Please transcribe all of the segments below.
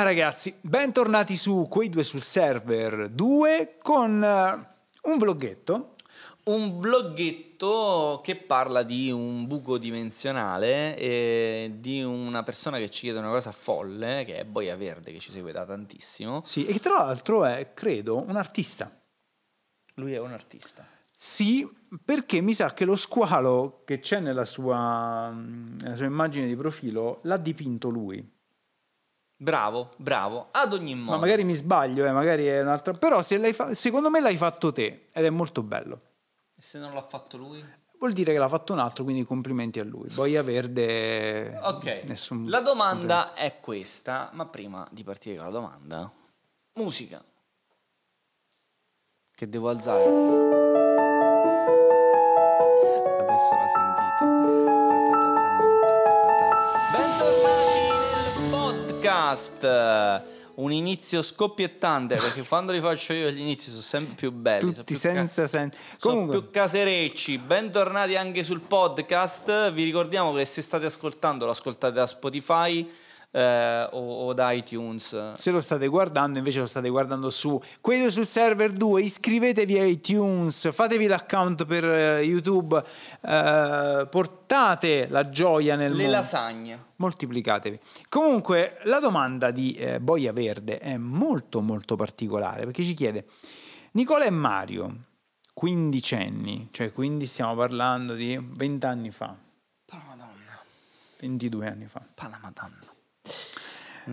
Ah ragazzi, bentornati su Quei due sul server 2 con eh, un vloggetto. Un vloggetto che parla di un buco dimensionale e di una persona che ci chiede una cosa folle, che è Boia Verde, che ci segue da tantissimo. Sì, e che tra l'altro è, credo, un artista. Lui è un artista. Sì, perché mi sa che lo squalo che c'è nella sua, nella sua immagine di profilo l'ha dipinto lui. Bravo, bravo, ad ogni modo. Ma magari mi sbaglio, eh, magari è un'altra. Però se l'hai fa- secondo me l'hai fatto te ed è molto bello. E se non l'ha fatto lui? Vuol dire che l'ha fatto un altro, quindi complimenti a lui. Boia Verde. Ok, nessun la domanda è questa, ma prima di partire con la domanda, musica. Che devo alzare. Adesso la sentite. Podcast. Un inizio scoppiettante perché quando li faccio io gli inizi sono sempre più belli. Tutti senza ca- sen- sono più caserecci. Bentornati anche sul podcast. Vi ricordiamo che se state ascoltando lo ascoltate da Spotify eh, o, o da iTunes. se lo state guardando, invece lo state guardando su due sul server 2, iscrivetevi a iTunes, fatevi l'account per eh, YouTube, eh, portate la gioia nel Le mondo. lasagne. Moltiplicatevi. Comunque, la domanda di eh, Boia Verde è molto molto particolare perché ci chiede Nicola e Mario, quindicenni, cioè quindi stiamo parlando di 20 anni fa, Pa la madonna. 22 anni fa. Pa la madonna.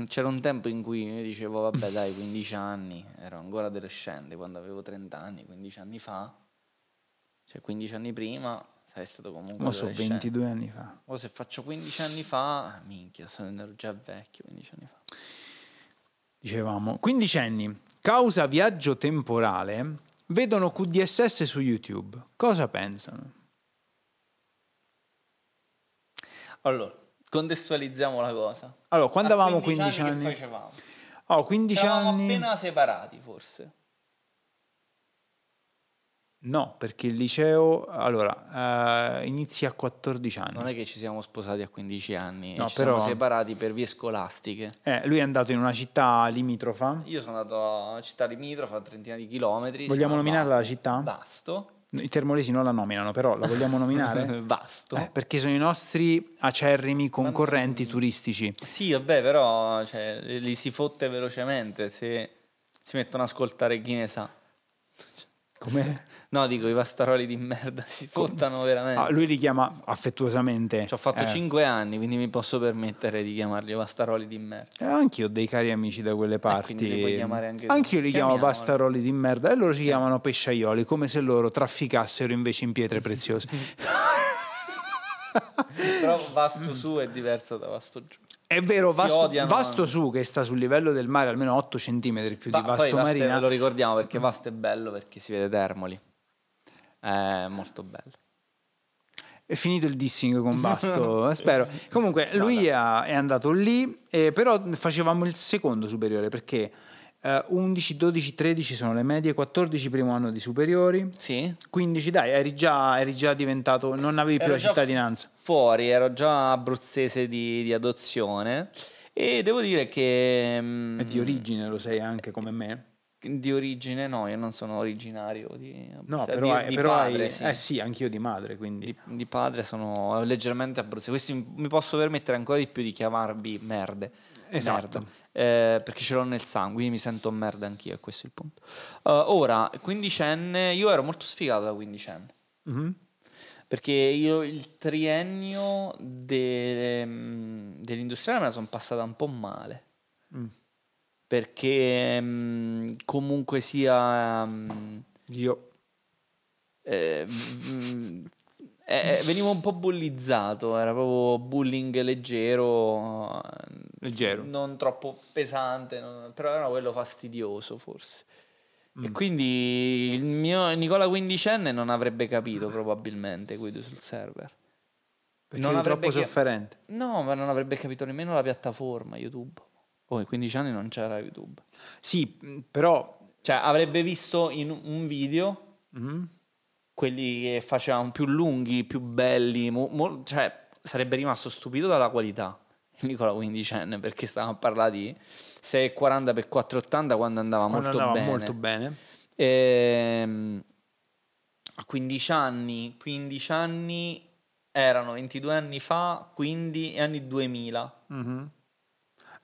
C'era un tempo in cui io dicevo, vabbè dai, 15 anni, ero ancora adolescente quando avevo 30 anni, 15 anni fa, cioè 15 anni prima, sarei stato comunque Mo so adolescente. 22 anni fa. O se faccio 15 anni fa, minchia, sono- ero già vecchio 15 anni fa. Dicevamo, quindicenni, causa viaggio temporale, vedono QDSS su YouTube. Cosa pensano? Allora, contestualizziamo la cosa. Allora, quando A avevamo 15 15 anni... Che facevamo? Oh, 15 Eravamo anni... appena separati, forse. No, perché il liceo, allora, eh, inizia a 14 anni. Non è che ci siamo sposati a 15 anni, No, ci però- siamo separati per vie scolastiche. Eh, lui è andato in una città limitrofa. Io sono andato a città limitrofa, a trentina di chilometri. Vogliamo nominarla la città? Vasto. I termolesi non la nominano, però la vogliamo nominare? Vasto. Eh, perché sono i nostri acerrimi concorrenti turistici. Sì, vabbè, però cioè, li si fotte velocemente se si mettono ad ascoltare chi ne sa. Come? No, dico, i vastaroli di merda si fottano veramente. Ah, lui li chiama affettuosamente. Ci ho fatto eh, 5 anni, quindi mi posso permettere di chiamarli vastaroli di merda. eh, anch'io ho dei cari amici da quelle parti. Eh, quindi li puoi chiamare anche tu. Anch'io li chiamo pastaroli di merda e loro ci chiamano pesciaioli, come se loro trafficassero invece in pietre preziose. Però vasto su è diverso da vasto giù. È vero, vasto, odiano vasto su che sta sul livello del mare almeno 8 cm più Va- di poi Vasto è- Marina. lo ricordiamo perché Vasto è bello perché si vede Termoli. È molto bello. È finito il dissing con Basto, spero. Comunque, lui ha- è andato lì, eh, però facevamo il secondo superiore perché eh, 11, 12, 13 sono le medie, 14 primo anno di superiori, Sì? 15 dai, eri già, eri già diventato, non avevi più Ero la cittadinanza. Fuori, ero già abruzzese di, di adozione e devo dire che... mm, E di origine lo sei anche come me. Di origine no, io non sono originario di No, cioè, però, di, hai- di però padre, hai, sì. eh sì, anch'io di madre, quindi Di, di padre sono leggermente abruzzese. Questi mi- posso permettere ancora di più di chiamarvi merde. Esatto. Merda. Eh, perché ce l'ho nel sangue, quindi mi sento merda anch'io, e questo è il punto. Uh, ora, quindicenne, io ero molto sfigato da quindicenne. Mhm. Perché io il triennio de- mm, dell'industriale me la sono passata un po' male. Mm. Perché mm, comunque sia... mm, io eh, mm, eh, venivo un po' bullizzato, era proprio bullying leggero, eh, Leggero. non troppo pesante, non- però era quello fastidioso forse. Mm. E quindi il mio Nicola quindicenne non avrebbe capito probabilmente Guido sul server. perché Non avrebbe troppo chi- sofferente. No, ma non avrebbe capito nemmeno la piattaforma YouTube. Poi 15 anni non c'era YouTube. Sì, però Cioè avrebbe visto in un video mhm, quelli che facevano più lunghi, più belli, mo- mo- cioè sarebbe rimasto stupito dalla qualità. Nicola quindicenne, perché stavamo a parlare di 6,40 per 4,80 quando andava Quando molto andava bene. molto bene. Ehm, a 15 anni, 15 anni erano 22 anni fa, quindi anni 2000, Mhm.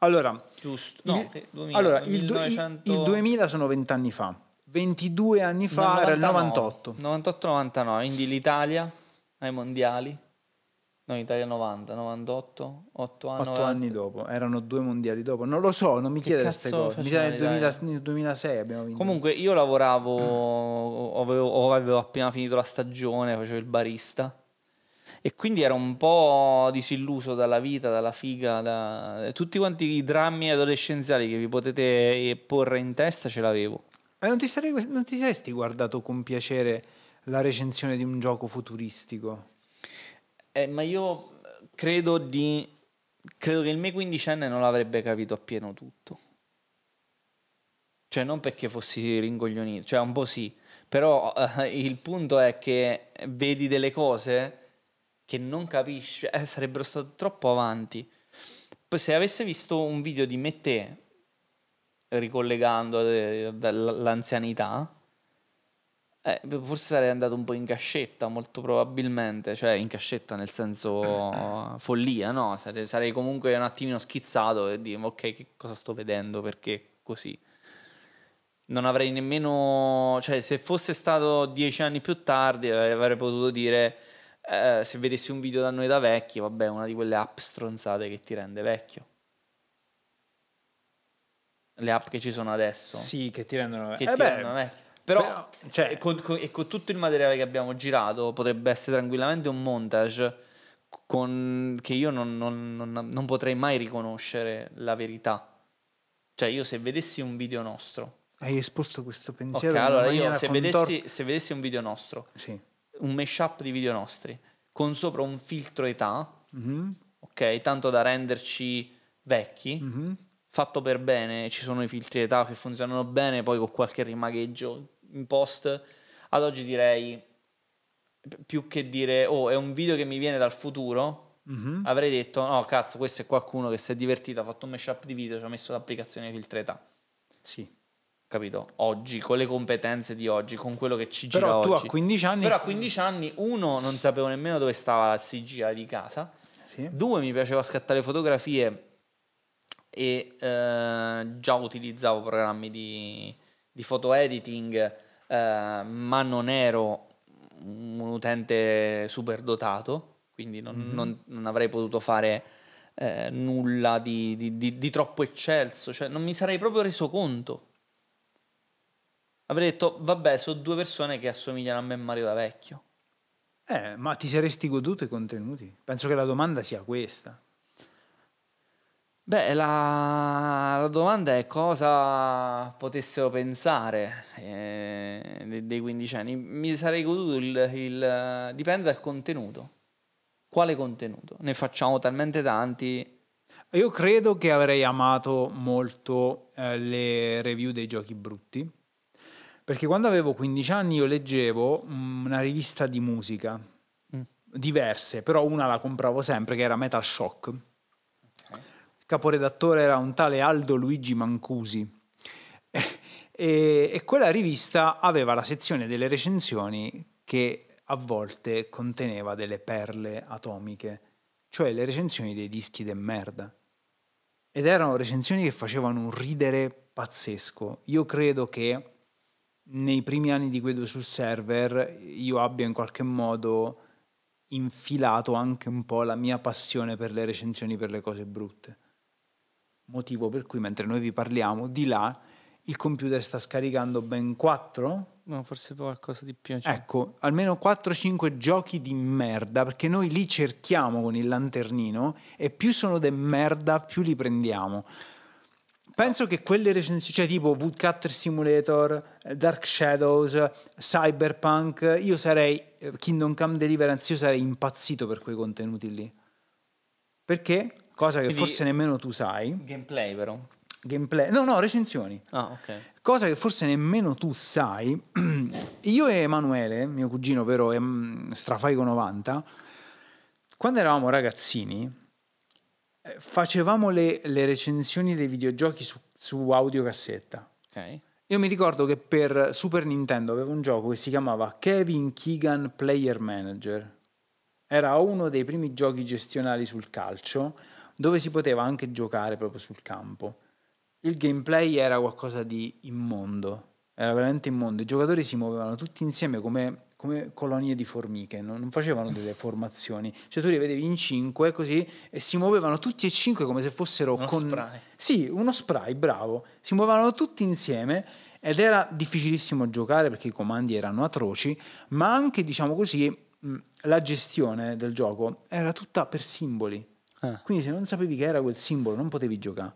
Allora, giusto? No, il, che 2000, allora, il, du- il- 1900 il 2000 sono 20 anni fa, 22 anni fa era il 99, 98. 98-99, quindi l'Italia ai mondiali, no, Italia 90, 98, 8 anni. 8 anni dopo, erano due mondiali dopo. Non lo so, non mi chiedere queste cose. Mi sa nel, l'Italia? 2000 nel 2006 abbiamo vinto. Comunque io lavoravo, avevo, avevo appena finito la stagione, facevo il barista e quindi ero un po' disilluso dalla vita, dalla figa, da... tutti quanti i drammi adolescenziali che vi potete porre in testa ce l'avevo. Ma non ti, sarei- non ti saresti guardato con piacere la recensione di un gioco futuristico? Eh, ma io credo di... credo che il me quindicenne non l'avrebbe capito appieno tutto. Cioè non perché fossi ringoglionito, cioè un po' sì, però eh, il punto è che vedi delle cose che non capisci, eh, sarebbero state troppo avanti. Poi se avesse visto un video di me te, ricollegando eh, dall'anzianità, eh, forse sarei andato un po' in cascetta, molto probabilmente, cioè in cascetta nel senso follia, no? Sarei, sarei comunque un attimino schizzato e dire, ok, che cosa sto vedendo, perché così. Non avrei nemmeno, cioè se fosse stato dieci anni più tardi eh, avrei potuto dire, eh, se vedessi un video da noi da vecchi, vabbè, una di quelle app stronzate che ti rende vecchio. Le app che ci sono adesso Sì, che ti rendono... che Eh ti beh, rendono vecchio. Però, però, cioè- e, con, con- e con tutto il materiale che abbiamo girato potrebbe essere tranquillamente un montage con, che io non, non- non- non potrei mai riconoscere la verità. Cioè io se vedessi un video nostro, Hai esposto questo ok, pensiero una allora io se contor- vedessi, se vedessi un video nostro, Sì. Un mashup di video nostri, con sopra un filtro età, Mhm, ok, tanto da renderci vecchi, mhm. fatto per bene, ci sono i filtri età che funzionano bene, poi con qualche rimagheggio in post, ad oggi direi più che dire oh è un video che mi viene dal futuro, Mhm. avrei detto no cazzo questo è qualcuno che si è divertito, ha fatto un mashup di video, ci ha messo l'applicazione filtri età, Sì. Capito? Oggi, con le competenze di oggi, con quello che ci gira Però tu oggi. a 15 anni... Però a 15 anni, uno, non sapevo nemmeno dove stava la CGI di casa, Sì. Due, mi piaceva scattare fotografie e eh, già utilizzavo programmi di, di photo editing, eh, ma non ero un utente super dotato, quindi non, non- non avrei potuto fare eh, nulla di, di- di- di troppo eccelso, cioè non mi sarei proprio reso conto. Avrei detto, vabbè, sono due persone che assomigliano a me e Mario da vecchio. Eh, ma ti saresti goduto i contenuti? Penso che la domanda sia questa. Beh, la, la domanda è cosa potessero pensare eh, dei, quindicenni. Mi sarei goduto il, il- Dipende dal contenuto. Quale contenuto? Ne facciamo talmente tanti. Io credo che avrei amato molto eh, le review dei giochi brutti, perché quando avevo 15 anni io leggevo mm, una rivista di musica, Mm. diverse, però una la compravo sempre, che era Metal Shock. Il caporedattore era un tale Aldo Luigi Mancusi. E, e quella rivista aveva la sezione delle recensioni che a volte conteneva delle perle atomiche, cioè le recensioni dei dischi de merda. Ed erano recensioni che facevano un ridere pazzesco. Io credo che nei primi anni di Guido sul server io abbia in qualche modo infilato anche un po' la mia passione per le recensioni per le cose brutte. Motivo per cui mentre noi vi parliamo, di là il computer sta scaricando ben 4 No, forse qualcosa di più. cioè. Ecco, almeno 4-5 giochi di merda, perché noi li cerchiamo con il lanternino e più sono de merda, più li prendiamo. Penso che quelle recensioni, cioè tipo Woodcutter Simulator, eh, Dark Shadows, Cyberpunk, io sarei, eh, Kingdom Come Deliverance, io sarei impazzito per quei contenuti lì. Perché? Cosa che Quindi- forse nemmeno tu sai. Gameplay, però. Gameplay. No, no, recensioni. Ah, ok. Cosa che forse nemmeno tu sai, io e Emanuele, mio cugino vero em, Strafaico 90, quando eravamo ragazzini, Facevamo le, le recensioni dei videogiochi su, su audiocassetta. Ok. Io mi ricordo che per Super Nintendo avevo un gioco che si chiamava Kevin Keegan Player Manager. Era uno dei primi giochi gestionali sul calcio dove si poteva anche giocare proprio sul campo. Il gameplay era qualcosa di immondo, era veramente immondo. I giocatori si muovevano tutti insieme come, come colonie di formiche, non, non facevano delle formazioni. Cioè tu li vedevi in cinque così e si muovevano tutti e cinque come se fossero Uno con... spray. Sì, uno spray, bravo. Si muovevano tutti insieme ed era difficilissimo giocare perché i comandi erano atroci, ma anche, diciamo così, la gestione del gioco era tutta per simboli. Ah. Quindi se non sapevi che era quel simbolo non potevi giocare.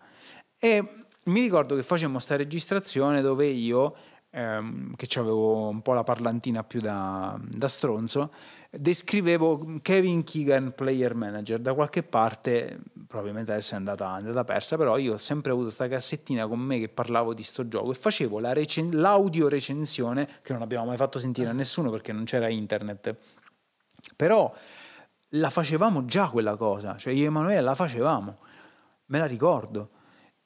E mi ricordo che facemmo sta registrazione dove io, ehm, che avevo un po' la parlantina più da, da stronzo, descrivevo Kevin Keegan Player Manager da qualche parte, probabilmente adesso è andata, è andata persa, però io ho sempre avuto questa cassettina con me che parlavo di sto gioco e facevo la recen- l'audio recensione che non abbiamo mai fatto sentire a nessuno perché non c'era internet. Però la facevamo già quella cosa, cioè io e Emanuele la facevamo, me la ricordo.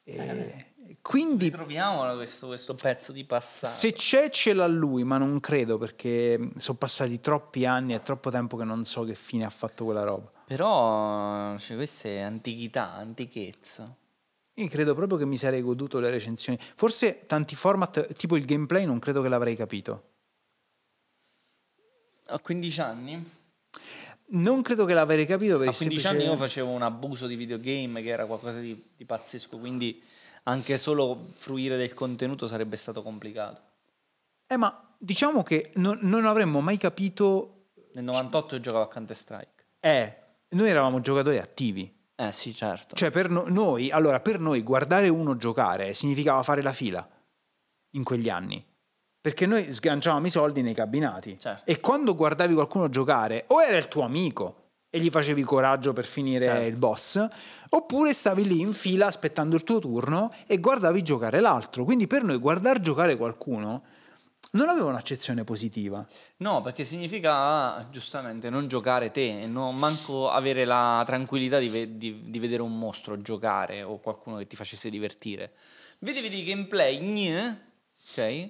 E quindi Ritroviamolo questo, questo pezzo di passato. se c'è ce l'ha lui, ma non credo perché sono passati troppi anni e troppo tempo che non so che fine ha fatto quella roba. Però, cioè, questa è antichità, antichezza. Io credo proprio che mi sarei goduto le recensioni. Forse tanti format, tipo il gameplay, non credo che l'avrei capito. A 15 anni? Non credo che l'avrei capito A il 15 semplice- anni io facevo un abuso di videogame che era qualcosa di, di pazzesco, quindi anche solo fruire del contenuto sarebbe stato complicato. Eh, ma diciamo che non, non avremmo mai capito... Nel 98 io giocavo a Counter Strike. Eh, noi eravamo giocatori attivi. Eh sì, certo. Cioè, per no- noi, allora, per noi guardare uno giocare significava fare la fila in quegli anni. Perché noi sganciavamo i soldi nei cabinati. Certo. E quando guardavi qualcuno giocare, o era il tuo amico e gli facevi coraggio per finire Certo. il boss, oppure stavi lì in fila aspettando il tuo turno e guardavi giocare l'altro. Quindi per noi guardare giocare qualcuno non aveva un'accezione positiva. No, perché significa giustamente non giocare te, non manco avere la tranquillità di, ve- di- di vedere un mostro giocare o qualcuno che ti facesse divertire. Vedevi di gameplay, gne, ok?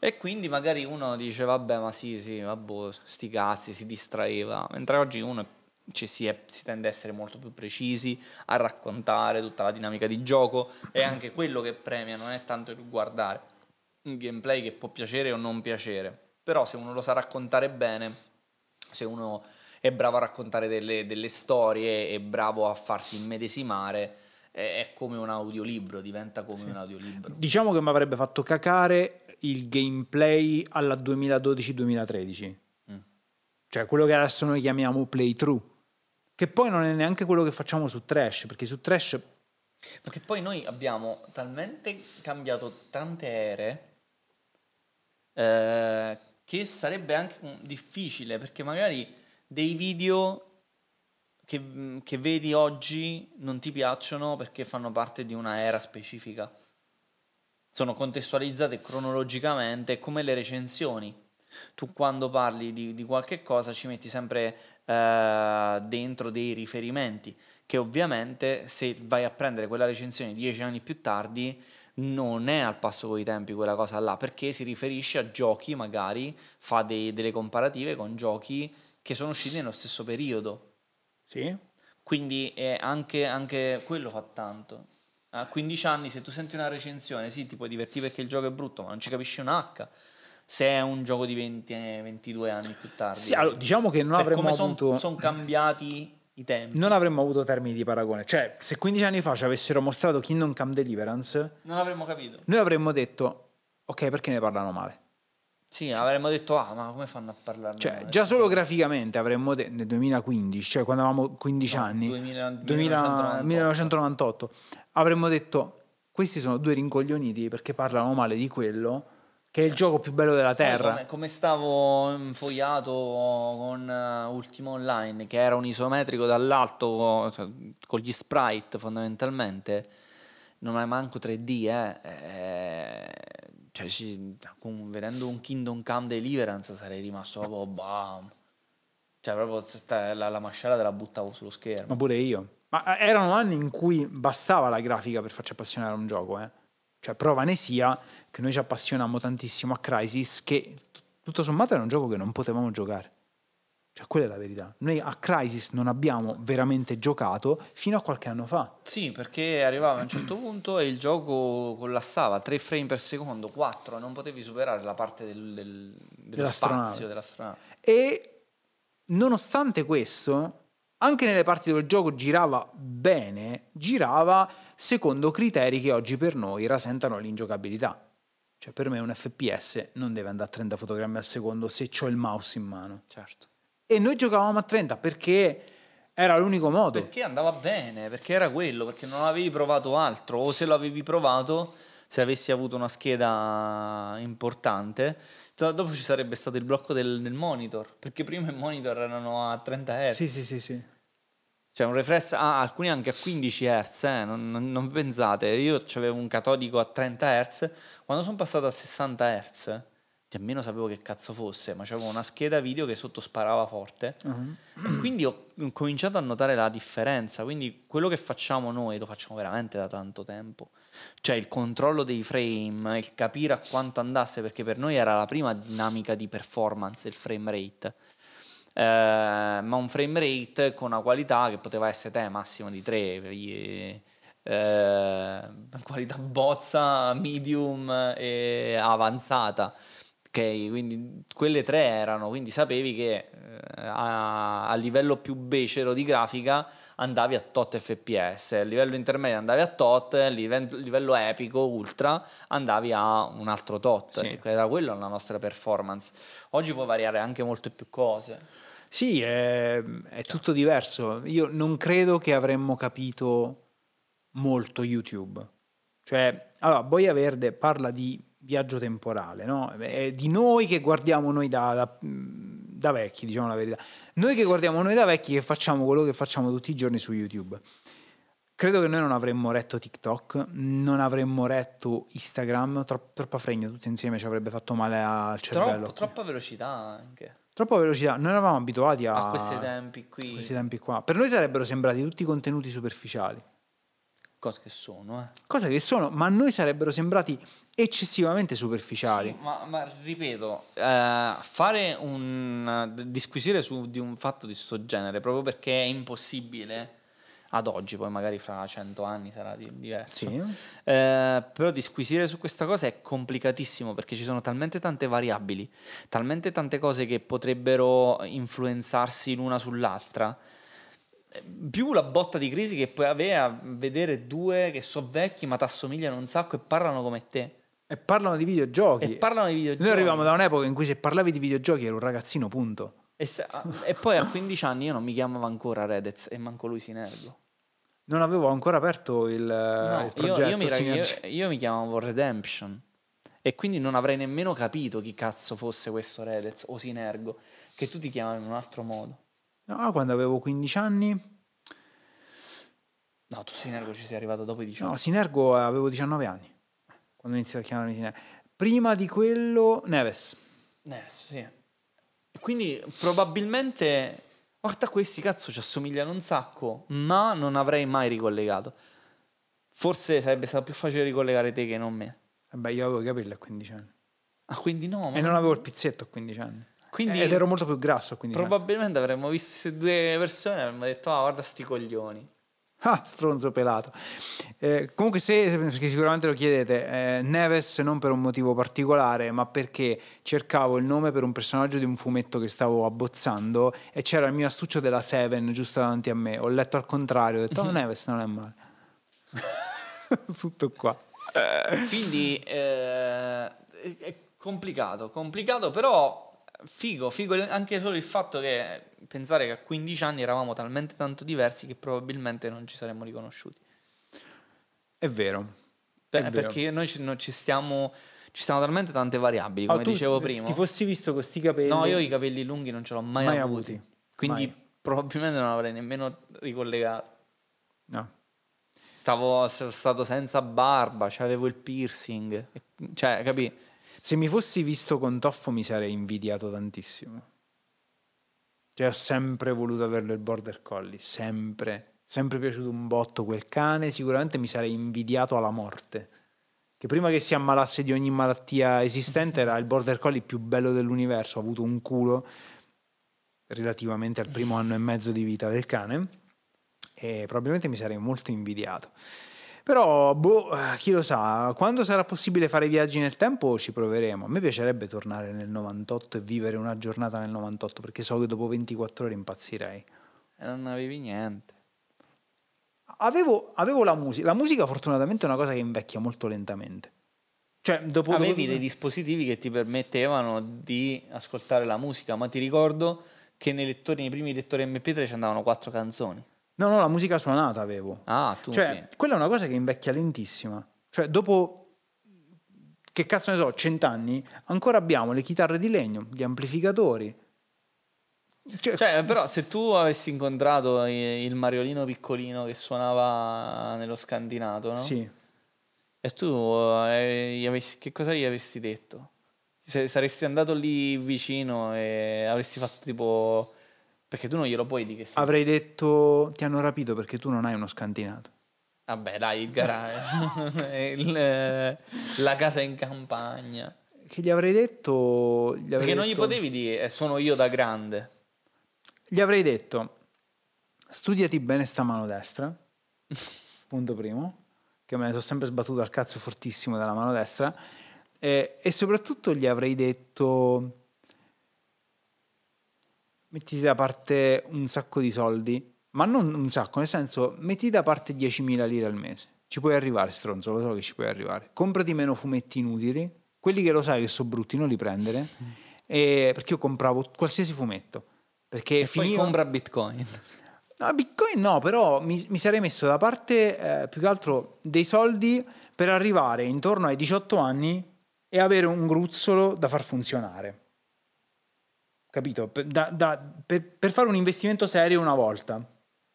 E quindi magari uno dice vabbè ma sì sì, vabbè, sti cazzi, si distraeva. Mentre oggi uno ci si, è- si tende a essere molto più precisi, a raccontare tutta la dinamica di gioco e anche quello che premia non è tanto il guardare un gameplay che può piacere o non piacere, però se uno lo sa raccontare bene, se uno è bravo a raccontare delle, delle storie, è bravo a farti immedesimare, è, è come un audiolibro, diventa come un audiolibro. Diciamo che mi avrebbe fatto cacare il gameplay alla 2012-2013. Mm. Cioè quello che adesso noi chiamiamo playthrough. Che poi non è neanche quello che facciamo su Trash, perché su Trash Perché poi noi abbiamo talmente cambiato tante ere eh, che sarebbe anche difficile perché magari dei video che, che vedi oggi non ti piacciono perché fanno parte di una era specifica. Sono contestualizzate cronologicamente come le recensioni. Tu quando parli di, di qualche cosa ci metti sempre eh, dentro dei riferimenti che ovviamente se vai a prendere quella recensione dieci anni più tardi non è al passo coi tempi quella cosa là, perché si riferisce a giochi magari, fa dei- delle comparative con giochi che sono usciti nello stesso periodo. sì, Quindi eh, anche, anche quello fa tanto. A 15 anni se tu senti una recensione, sì, ti puoi divertire perché il gioco è brutto, ma non ci capisci un H. Se è un gioco di 20, eh, 22 anni più tardi. Sì, allora, diciamo che non avremmo come son- avuto sono cambiati i tempi. non avremmo avuto termini di paragone. Cioè, se 15 anni fa ci avessero mostrato Kingdom Come Deliverance, Non avremmo capito. noi avremmo detto "Ok, perché ne parlano male?". Sì, avremmo detto, ah, ma come fanno a parlarne? Cioè, già solo graficamente avremmo detto nel 2015, cioè quando avevamo 15 No, anni, 2000 2000 1998. 1998, avremmo detto questi sono due rincoglioniti perché parlano male di quello che è il gioco più bello della Poi terra. Come, come stavo infogliato con eh, Ultima Online, che era un isometrico dall'alto, cioè, con gli sprite fondamentalmente, non è manco 3D, eh. eh, cioè, ci- con- vedendo un Kingdom Come Deliverance sarei rimasto proprio bam. Cioè, proprio la, la mascella te la buttavo sullo schermo. Ma pure io. Ma eh, erano anni in cui bastava la grafica per farci appassionare a un gioco, eh. Cioè, prova ne sia che noi ci appassionammo tantissimo a Crisis, che tutto sommato era un gioco che non potevamo giocare. Cioè, quella è la verità. Noi a Crisis non abbiamo veramente giocato fino a qualche anno fa. Sì, perché arrivava a un certo punto e il gioco collassava, 3 frame per secondo, 4, non potevi superare la parte del, del- dello spazio dell'astronave. E nonostante questo, anche nelle parti dove il gioco girava bene, girava secondo criteri che oggi per noi rasentano l'ingiocabilità. Cioè, per me un FPS non deve andare a 30 fotogrammi al secondo se ho il mouse in mano. Certo. E noi giocavamo a 30 perché era l'unico modo. Perché andava bene, perché era quello, perché non avevi provato altro, o se lo avevi provato, se avessi avuto una scheda importante, do- dopo ci sarebbe stato il blocco del, del monitor, perché prima i monitor erano a 30 Hz. Sì, sì, sì, sì. Cioè un refresh, ah, alcuni anche a 15 Hz, eh, non, non- non pensate, io avevo un catodico a 30 Hz, quando sono passato a 60 Hz, nemmeno sapevo che cazzo fosse, ma c'avevo una scheda video che sotto sparava forte, e quindi ho ho cominciato a notare la differenza, quindi quello che facciamo noi lo facciamo veramente da tanto tempo, cioè il controllo dei frame, il capire a quanto andasse, perché per noi era la prima dinamica di performance, il frame rate. Eh, ma un frame rate con una qualità che poteva essere te massimo di 3 qualità bozza, medium e avanzata. Ok quindi quelle tre erano quindi sapevi che eh, a, a livello più becero di grafica andavi a tot fps a livello intermedio andavi a tot a livello, livello epico ultra andavi a un altro tot. Sì. Era quella la nostra performance. Oggi può variare anche molte più cose Sì, è, è tutto diverso. Io non credo che avremmo capito molto YouTube. Cioè, allora, Boia Verde parla di viaggio temporale, no? È di noi che guardiamo noi da, da- da vecchi, diciamo la verità. Noi che guardiamo noi da vecchi che facciamo quello che facciamo tutti i giorni su YouTube. Credo che noi non avremmo retto TikTok, non avremmo retto Instagram, tro- troppa fregna tutti insieme ci avrebbe fatto male al cervello. Troppo, troppa velocità anche Troppa velocità, non eravamo abituati a, a questi tempi qui a questi tempi qua. Per noi sarebbero sembrati tutti contenuti superficiali, cose che sono eh cose che sono, ma a noi sarebbero sembrati eccessivamente superficiali. Sì, ma, ma ripeto, eh, fare un disquisire su di un fatto di questo genere proprio perché è impossibile ad oggi, poi magari fra cento anni sarà di- diverso. Sì. Eh, però disquisire su questa cosa è complicatissimo perché ci sono talmente tante variabili, talmente tante cose che potrebbero influenzarsi l'una sull'altra. Eh, Più la botta di crisi che puoi avere a vedere due che sono vecchi ma ti assomigliano un sacco e parlano come te. E parlano di videogiochi. E parlano di videogiochi. Noi arriviamo da un'epoca in cui se parlavi di videogiochi eri un ragazzino, punto. E, se- ah, e poi a 15 anni io non mi chiamavo ancora Redez e manco lui Sinergo. Non avevo ancora aperto il, No, il io, progetto. io mi, Synergy. io, io mi chiamavo Redemption e quindi non avrei nemmeno capito chi cazzo fosse questo Redez o Sinergo, che tu ti chiamavi in un altro modo. No, quando avevo 15 anni, No, tu Sinergo ci sei arrivato dopo i 18. no, Sinergo avevo 19 anni. Quando ho iniziato a chiamarmi Sinergo. Prima di quello, Neves. Eh, sì. Quindi probabilmente, guarda questi cazzo ci assomigliano un sacco, ma non avrei mai ricollegato. Forse sarebbe stato più facile ricollegare te che non me. Vabbè, io avevo i capelli a 15 anni. Ah, quindi no, ma E non avevo il pizzetto a 15 anni. Quindi- Ed ero molto più grasso a 15 anni. probabilmente avremmo visto queste due persone e avremmo detto, ah, guarda sti coglioni. Ah, stronzo pelato. Eh, comunque, se, perché sicuramente lo chiedete, eh, Neves non per un motivo particolare, ma perché cercavo il nome per un personaggio di un fumetto che stavo abbozzando e c'era il mio astuccio della Seven giusto davanti a me. Ho letto al contrario, ho detto, oh, Neves non è male. Tutto qua. Quindi eh, è è complicato, complicato, però figo, figo anche solo il fatto che pensare che a 15 anni eravamo talmente tanto diversi che probabilmente non ci saremmo riconosciuti. È vero. Beh, È vero. perché noi ci, non ci stiamo ci stanno talmente tante variabili, Ah, come tu dicevo se prima. Ti fossi visto con sti capelli. No, io i capelli lunghi non ce l'ho mai, Mai avuti. avuti. Quindi Mai. probabilmente non avrei nemmeno ricollegato. No. Stavo sono stato senza barba, avevo il piercing. Cioè, capì? Se mi fossi visto con Toffo mi sarei invidiato tantissimo. Cioè, ho sempre voluto averlo il border collie, sempre. sempre piaciuto un botto quel cane, sicuramente mi sarei invidiato alla morte. Che prima che si ammalasse di ogni malattia esistente era il border collie più bello dell'universo, ha avuto un culo relativamente al primo anno e mezzo di vita del cane e probabilmente mi sarei molto invidiato. Però, boh, chi lo sa, quando sarà possibile fare viaggi nel tempo ci proveremo. A me piacerebbe tornare nel 98 e vivere una giornata nel 98 perché so che dopo 24 ore impazzirei. E non avevi niente. Avevo, avevo la musica. La musica fortunatamente è una cosa che invecchia molto lentamente. Cioè, dopo, Avevi dopo- dei dispositivi che ti permettevano di ascoltare la musica, ma ti ricordo che nei, lettori, nei primi lettori MP3 ci andavano quattro canzoni. No, no, la musica suonata avevo. Ah, tu Cioè, sì. quella è una cosa che invecchia lentissima. Cioè, dopo, che cazzo ne so, cent'anni, ancora abbiamo le chitarre di legno, gli amplificatori. Cioè, Cioè, però, se tu avessi incontrato il Mariolino piccolino che suonava nello scandinato, no? sì. E tu eh, avessi- che cosa gli avresti detto? Se- saresti andato lì vicino e avresti fatto tipo. Perché tu non glielo puoi dire che sei. Avrei detto, ti hanno rapito perché tu non hai uno scantinato. Vabbè, dai, il garage. Il- la casa in campagna. Che gli avrei detto... Gli avrei Perché non gli detto- potevi dire "Eh, sono io da grande. Gli avrei detto, studiati bene sta mano destra, punto primo, che me ne sono sempre sbattuto al cazzo fortissimo dalla mano destra, e, e soprattutto gli avrei detto, mettiti da parte un sacco di soldi, ma non un sacco, nel senso, mettiti da parte 10.000 lire al mese. Ci puoi arrivare, stronzo, lo so che ci puoi arrivare. Comprati meno fumetti inutili, quelli che lo sai che sono brutti, non li prendere, e- perché io compravo qualsiasi fumetto. Perché E poi finiva... compra Bitcoin. No, Bitcoin no, però mi, mi sarei messo da parte eh, più che altro dei soldi per arrivare intorno ai 18 anni e avere un gruzzolo da far funzionare. Capito? Per, da- da- per- per fare un investimento serio una volta.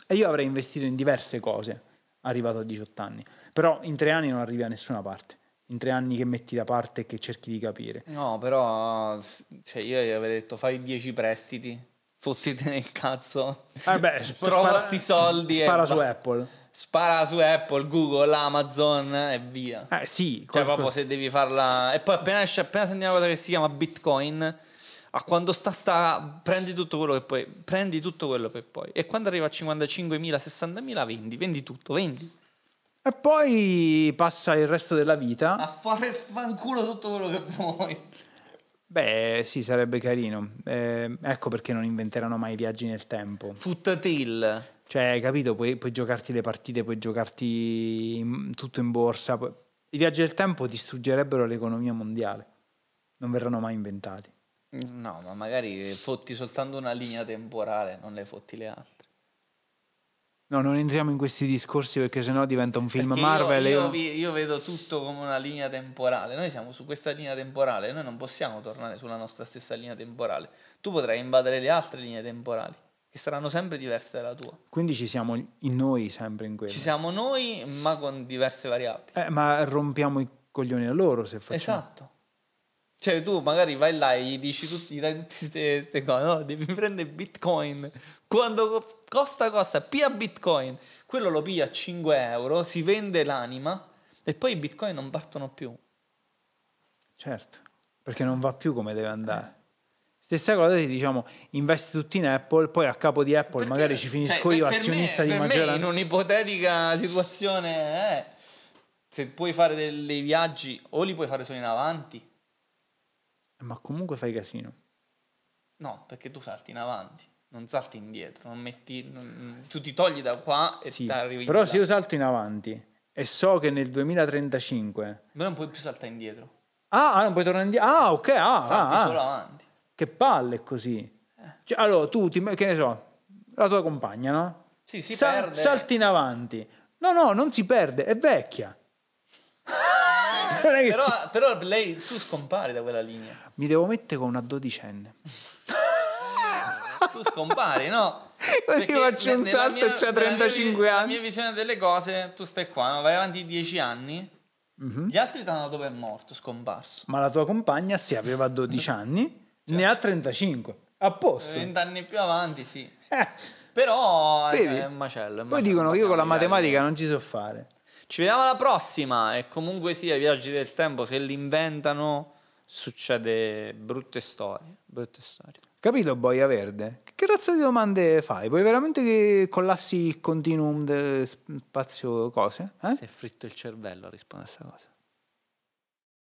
E io avrei investito in diverse cose arrivato a 18 anni. Però in tre anni non arrivi a nessuna parte. In tre anni che metti da parte e che cerchi di capire. No, però cioè io gli avrei detto fai 10 prestiti, fottiti nel cazzo. Eh beh, sp- Trova spara- sti soldi e Spara su va- Apple. Spara su Apple, Google, Amazon e via. Eh sì, Cioè, proprio se devi farla. E poi appena esce, appena senti una cosa che si chiama Bitcoin, a quando sta, sta, prendi tutto quello che puoi, prendi tutto quello che puoi. E quando arriva a 55.000, 60.000, vendi, vendi tutto, vendi. E poi passa il resto della vita. A fare fanculo tutto quello che puoi. Beh, sì, sarebbe carino. Eh, ecco perché non inventeranno mai viaggi nel tempo. Futtatil. Cioè, hai capito? Puoi, puoi giocarti le partite, puoi giocarti in- tutto in borsa. I viaggi del tempo distruggerebbero l'economia mondiale. Non verranno mai inventati. No, ma magari fotti soltanto una linea temporale, non le fotti le altre. No, non entriamo in questi discorsi perché sennò diventa un film Perché Marvel. Io, io vi- io vedo tutto come una linea temporale. Noi siamo su questa linea temporale, noi non possiamo tornare sulla nostra stessa linea temporale. Tu potrai invadere le altre linee temporali, che saranno sempre diverse dalla tua. Quindi ci siamo in noi sempre in quello. Ci siamo noi, ma con diverse variabili. Eh, ma rompiamo i coglioni a loro se facciamo. Esatto. Cioè tu magari vai là e gli dici tutti, gli dai tutte queste cose, no, devi prendere Bitcoin. Quando co- costa costa, pia Bitcoin. Quello lo piglia a 5 euro, si vende l'anima e poi i Bitcoin non partono più. Certo, perché non va più come deve andare. Stessa cosa ti diciamo, investi tutti in Apple, poi a capo di Apple magari ci finisco Cioè, io, azionista me, di maggioranza. in un'ipotetica situazione, eh, se puoi fare dei viaggi o li puoi fare solo in avanti, Ma comunque fai casino. no, perché tu salti in avanti, non salti indietro, non metti, non- tu ti togli da qua e Sì, ti arrivi però se io salto in avanti e so che nel 2035... Ma non puoi più saltare indietro, Ah, ah, non puoi tornare indietro. Ah, ok, ah, salti ah, solo ah. avanti. Che palle così. Cioè, allora, tu, ti, che ne so, la tua compagna, no? Sì, si Sa- perde. Salti in avanti. No, no, non si perde, è vecchia. Però, si- però lei, tu scompari da quella linea. Mi devo mettere con una dodicenne. Tu scompari, no? Così faccio un salto e mia- c'ha nella mia 35 vi- anni. La mia visione delle cose, tu stai qua, vai avanti 10 anni, Mhm. gli altri ti hanno dove è morto, scomparso. Ma la tua compagna, se aveva 12 anni, ne ha 35. A posto. 20 anni più avanti, sì. Eh, Però è, Vedi? è un macello. è un Poi macello, dicono che io con la matematica non ci so fare. Ci vediamo alla prossima e comunque sia i viaggi del tempo, se li inventano succede brutte storie, brutte storie. Capito, Boia Verde? Che razza di domande fai? Vuoi veramente che collassi il continuum de spazio cose? Eh? Si è fritto il cervello a rispondere a questa cosa.